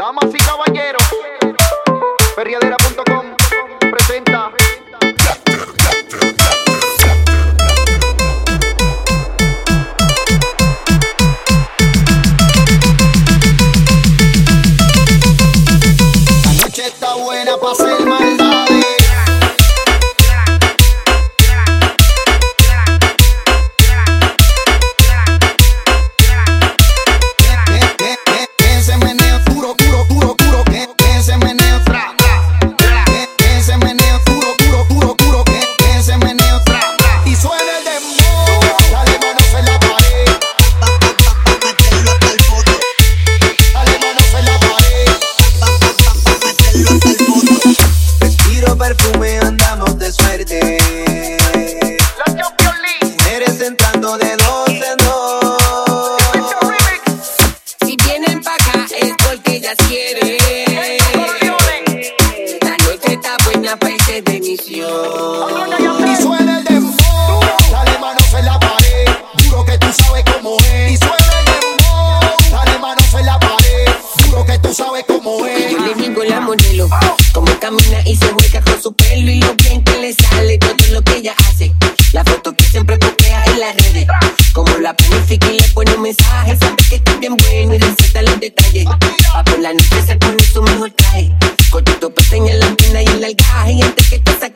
Damas y caballeros, perriadera.com presenta. La noche está buena para hacer maldades. Perfume, andamos de suerte. La Champions League. Eres entrando de dos en dos. Si vienen pa' acá es porque ellas quieren. La noche está buena pa' irse de misión. Y suena el dembow. Dale manos en la pared. Duro que tú sabes cómo es. Y suena el dembow. Dale manos en la pared. Duro que tú sabes cómo es. Yo le digo la modelo, y se vuelca con su pelo y lo bien que le sale todo lo que ella hace. La foto que siempre postea en las redes, como la planifica y le pone un mensaje, sabe que está bien bueno y resalta los detalles. Pa' por la noche se pone su mejor traje, cortito pestaña en la antena y en la algaje y antes que esto se